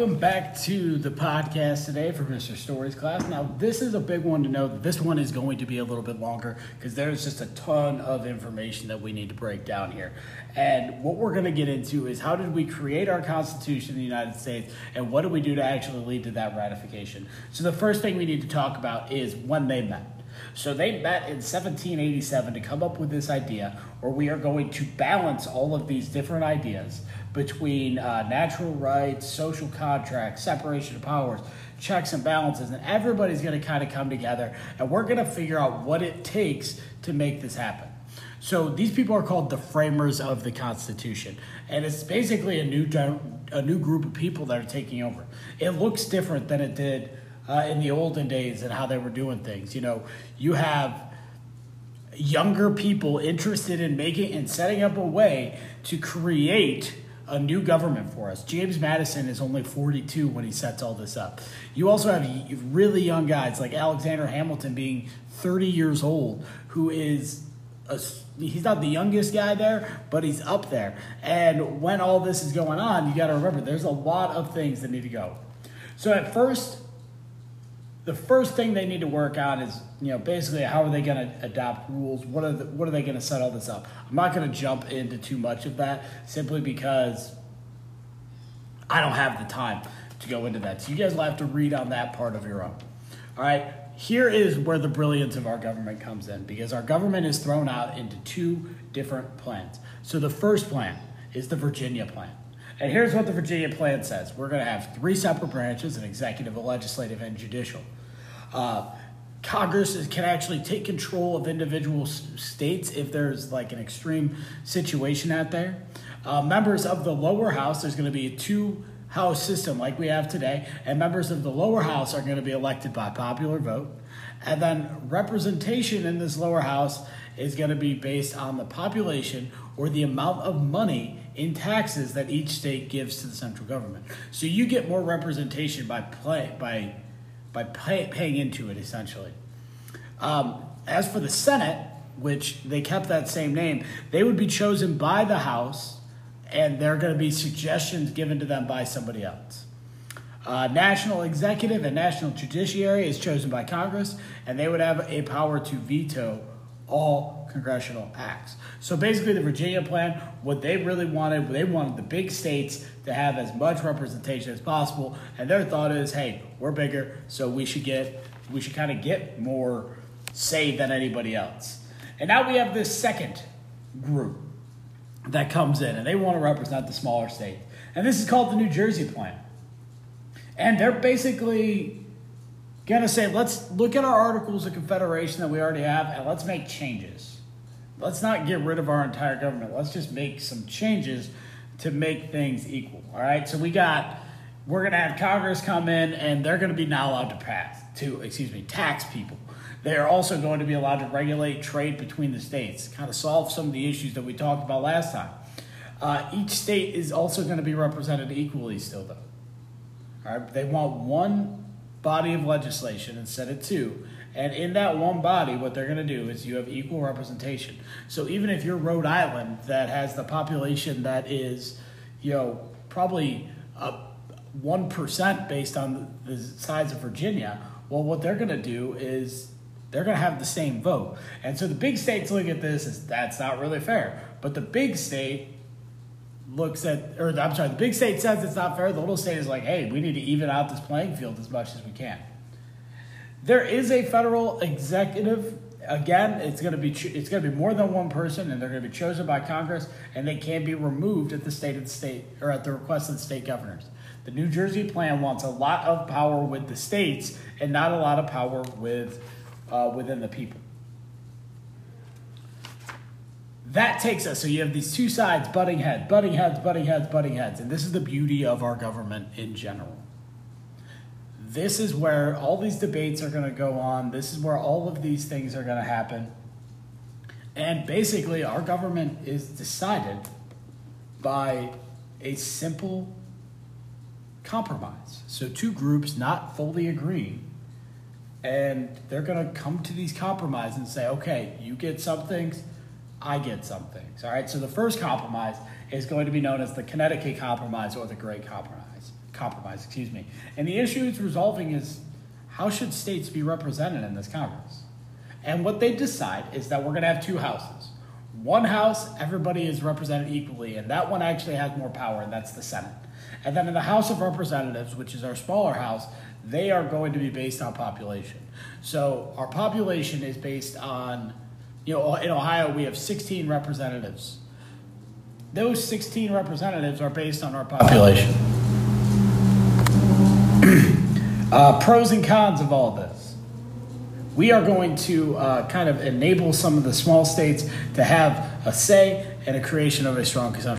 Welcome back to the podcast today for Mr. Stories class. Now, this is a big one to note. This one is going to be a little bit longer because there's just a ton of information that we need to break down here. And what we're going to get into is how did we create our Constitution in the United States and what did we do to actually lead to that ratification? So, the first thing we need to talk about is when they met. So they met in 1787 to come up with this idea where we are going to balance all of these different ideas between uh, natural rights, social contracts, separation of powers, checks and balances, and everybody's going to kind of come together and we're going to figure out what it takes to make this happen. So these people are called the framers of the Constitution, and it's basically a new a new group of people that are taking over. It looks different than it did uh, in the olden days and how they were doing things. You know, you have younger people interested in making and setting up a way to create a new government for us. James Madison is only 42 when he sets all this up. You also have really young guys like Alexander Hamilton being 30 years old, who is a, he's not the youngest guy there, but he's up there. And when all this is going on, you got to remember there's a lot of things that need to go. So at first, the first thing they need to work on is you know basically how are they going to adopt rules? What are the, what are they going to set all this up? I'm not going to jump into too much of that simply because i don't have the time to go into that. So you guys will have to read on that part of your own. All right? Here is where the brilliance of our government comes in because our government is thrown out into two different plans. So the first plan is the virginia plan. And here's what the Virginia plan says. We're going to have three separate branches an executive, a legislative, and judicial. Uh, Congress is, can actually take control of individual states if there's like an extreme situation out there. Uh, members of the lower house, there's going to be a two house system like we have today, and members of the lower house are going to be elected by popular vote. And then representation in this lower house is going to be based on the population or the amount of money in taxes that each state gives to the central government. So you get more representation by play by by pay, paying into it essentially. Um, as for the Senate, which they kept that same name, they would be chosen by the House, and there are going to be suggestions given to them by somebody else. Uh, national executive and national judiciary is chosen by Congress, and they would have a power to veto all congressional acts. So basically, the Virginia plan, what they really wanted, they wanted the big states to have as much representation as possible, and their thought is, hey, we're bigger, so we should get, we should kind of get more say than anybody else. And now we have this second group that comes in, and they want to represent the smaller states, and this is called the New Jersey plan, and they're basically going to say, let's look at our Articles of Confederation that we already have and let's make changes. Let's not get rid of our entire government. Let's just make some changes to make things equal. All right. So we got, we're going to have Congress come in and they're going to be not allowed to pass, to, excuse me, tax people. They are also going to be allowed to regulate trade between the states, kind of solve some of the issues that we talked about last time. Uh, each state is also going to be represented equally still, though. All right, they want one body of legislation instead of two. And in that one body, what they're going to do is you have equal representation. So even if you're Rhode Island that has the population that is, you know, probably one percent based on the size of Virginia, well, what they're going to do is they're going to have the same vote. And so the big states look at this as that's not really fair. But the big state looks at, or I'm sorry, the big state says it's not fair. The little state is like, hey, we need to even out this playing field as much as we can. There is a federal executive. Again, it's going to be it's going to be more than one person, and they're going to be chosen by Congress, and they can be removed at the state of the state or at the request of the state governors. The New Jersey plan wants a lot of power with the states and not a lot of power with uh, within the people that takes us. So you have these two sides butting heads, butting heads, butting heads, butting heads. And this is the beauty of our government in general. This is where all these debates are going to go on. This is where all of these things are going to happen. And basically, our government is decided by a simple compromise. So, two groups not fully agreeing, and they're going to come to these compromises and say, okay, you get some things, I get some things. All right. So the first compromise is going to be known as the Connecticut Compromise or the Great Compromise. Compromise, excuse me. And the issue it's resolving is how should states be represented in this Congress? And what they decide is that we're going to have two houses. One house, everybody is represented equally, and that one actually has more power, and that's the Senate. And then in the House of Representatives, which is our smaller house, they are going to be based on population. So our population is based on, you know, in Ohio, we have 16 representatives. Those 16 representatives are based on our population. uh, pros and cons of all this. We are going to uh, kind of enable some of the small states to have a say and a creation of a strong consumption.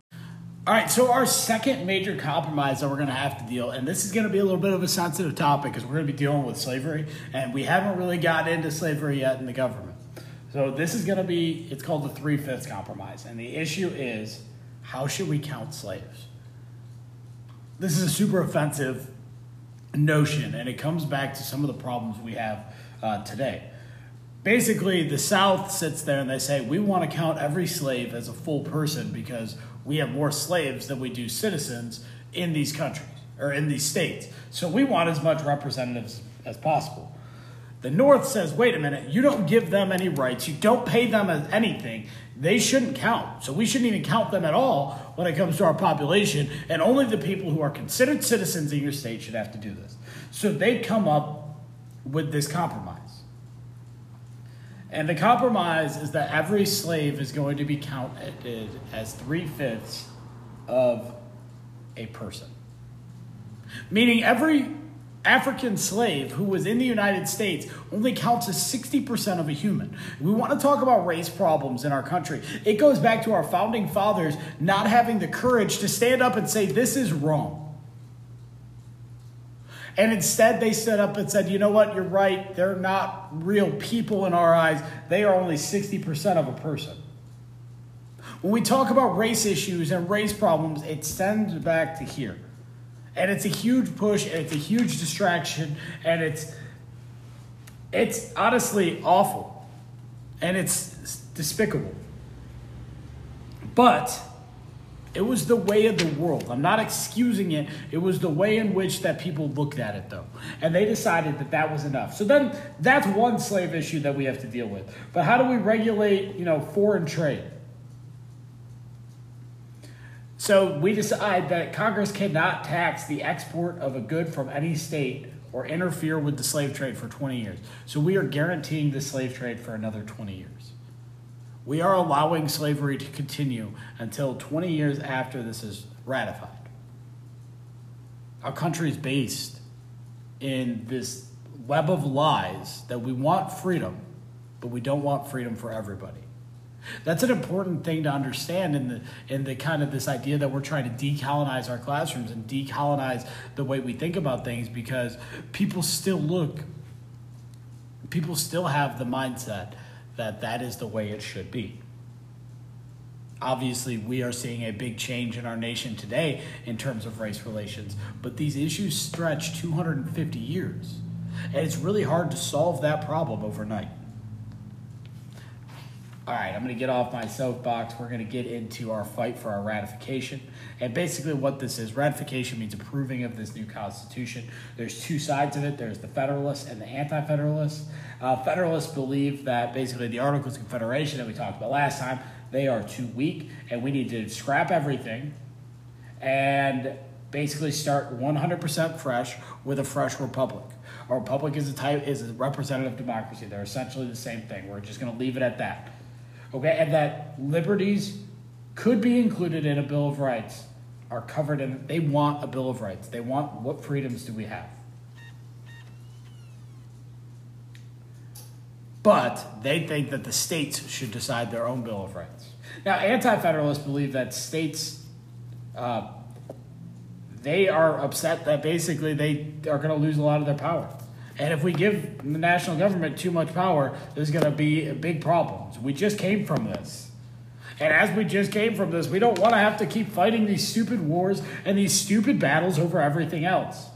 All right, so our second major compromise that we're going to have to deal, and this is going to be a little bit of a sensitive topic because we're going to be dealing with slavery, and we haven't really gotten into slavery yet in the government. So this is going to be, it's called the three fifths compromise, and the issue is how should we count slaves? This is a super offensive notion, and it comes back to some of the problems we have uh, today. Basically, the South sits there and they say, we want to count every slave as a full person because we have more slaves than we do citizens in these countries or in these states. So we want as much representatives as possible. The North says, wait a minute, you don't give them any rights, you don't pay them anything. They shouldn't count. So we shouldn't even count them at all when it comes to our population. And only the people who are considered citizens in your state should have to do this. So they come up with this compromise. And the compromise is that every slave is going to be counted as three fifths of a person. Meaning every African slave who was in the United States only counts as 60% of a human. We want to talk about race problems in our country. It goes back to our founding fathers not having the courage to stand up and say, This is wrong. And instead, they stood up and said, you know what, you're right. They're not real people in our eyes. They are only 60% of a person. When we talk about race issues and race problems, it sends back to here. And it's a huge push, and it's a huge distraction, and it's it's honestly awful. And it's despicable. But it was the way of the world. I'm not excusing it. It was the way in which that people looked at it, though. And they decided that that was enough. So then that's one slave issue that we have to deal with. But how do we regulate, you know, foreign trade? So we decide that Congress cannot tax the export of a good from any state or interfere with the slave trade for 20 years. So we are guaranteeing the slave trade for another 20 years. We are allowing slavery to continue until 20 years after this is ratified. Our country is based in this web of lies that we want freedom, but we don't want freedom for everybody. That's an important thing to understand in the in the kind of this idea that we're trying to decolonize our classrooms and decolonize the way we think about things because people still look people still have the mindset that that is the way it should be. Obviously, we are seeing a big change in our nation today in terms of race relations, but these issues stretch 250 years. And it's really hard to solve that problem overnight. All right, I'm going to get off my soapbox. We're going to get into our fight for our ratification. And basically, what this is ratification means approving of this new Constitution. There's two sides of it there's the Federalists and the Anti Federalists. Uh, Federalists believe that basically the Articles of Confederation that we talked about last time, they are too weak, and we need to scrap everything and basically start 100% fresh with a fresh republic. A republic is a type is a representative democracy. They're essentially the same thing. We're just going to leave it at that. Okay, and that liberties could be included in a Bill of Rights are covered in. They want a Bill of Rights. They want what freedoms do we have? But they think that the states should decide their own Bill of Rights. Now, anti federalists believe that states, uh, they are upset that basically they are going to lose a lot of their power. And if we give the national government too much power, there's going to be big problems. We just came from this. And as we just came from this, we don't want to have to keep fighting these stupid wars and these stupid battles over everything else.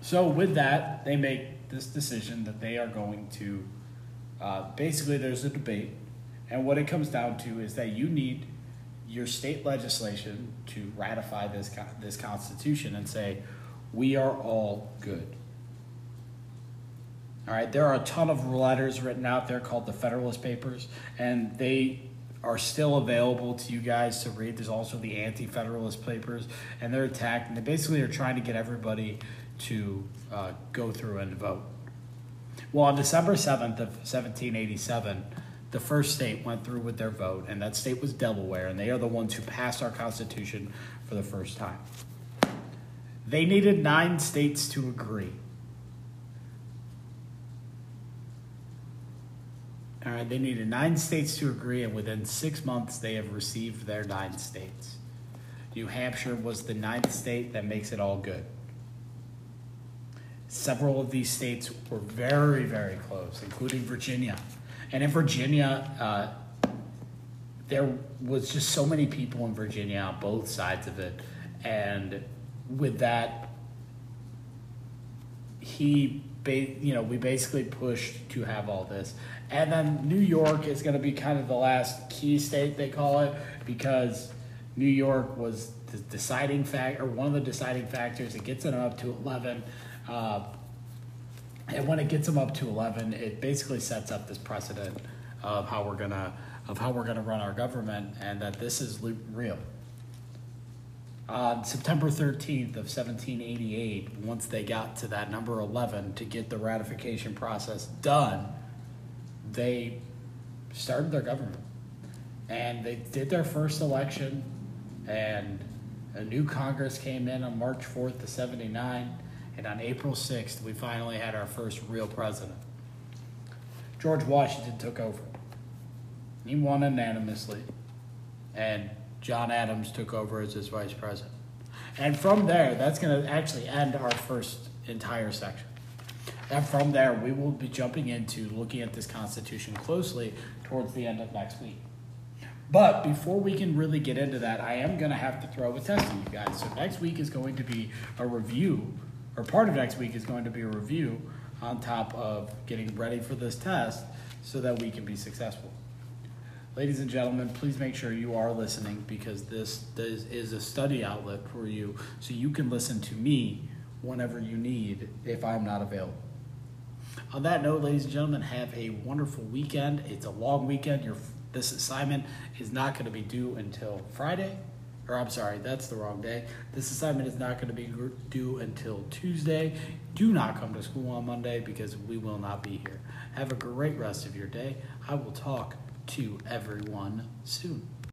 So, with that, they make this decision that they are going to uh, basically, there's a debate, and what it comes down to is that you need your state legislation to ratify this this constitution and say we are all good. All right, there are a ton of letters written out there called the Federalist Papers, and they are still available to you guys to read. There's also the Anti-Federalist Papers, and they're attacked, and they basically are trying to get everybody to uh, go through and vote. Well, on December 7th of 1787, the first state went through with their vote, and that state was Delaware, and they are the ones who passed our Constitution for the first time. They needed nine states to agree. All right, they needed nine states to agree, and within six months, they have received their nine states. New Hampshire was the ninth state that makes it all good. Several of these states were very, very close, including Virginia. And in Virginia, uh, there was just so many people in Virginia on both sides of it. And with that, he, ba- you know, we basically pushed to have all this. And then New York is going to be kind of the last key state, they call it, because New York was the deciding factor, or one of the deciding factors. It gets it up to 11. Uh, and when it gets them up to 11, it basically sets up this precedent of how we're gonna of how we're gonna run our government, and that this is real. On September 13th of 1788, once they got to that number 11 to get the ratification process done, they started their government. And they did their first election, and a new Congress came in on March 4th of 79, and on April 6th, we finally had our first real president. George Washington took over. He won unanimously, and John Adams took over as his vice president. And from there, that's going to actually end our first entire section. And from there, we will be jumping into looking at this Constitution closely towards the end of next week. But before we can really get into that, I am going to have to throw a test at you guys. So next week is going to be a review, or part of next week is going to be a review on top of getting ready for this test so that we can be successful. Ladies and gentlemen, please make sure you are listening because this, this is a study outlet for you so you can listen to me whenever you need if I'm not available. On that note, ladies and gentlemen, have a wonderful weekend. It's a long weekend. Your this assignment is not going to be due until Friday, or I'm sorry, that's the wrong day. This assignment is not going to be due until Tuesday. Do not come to school on Monday because we will not be here. Have a great rest of your day. I will talk to everyone soon.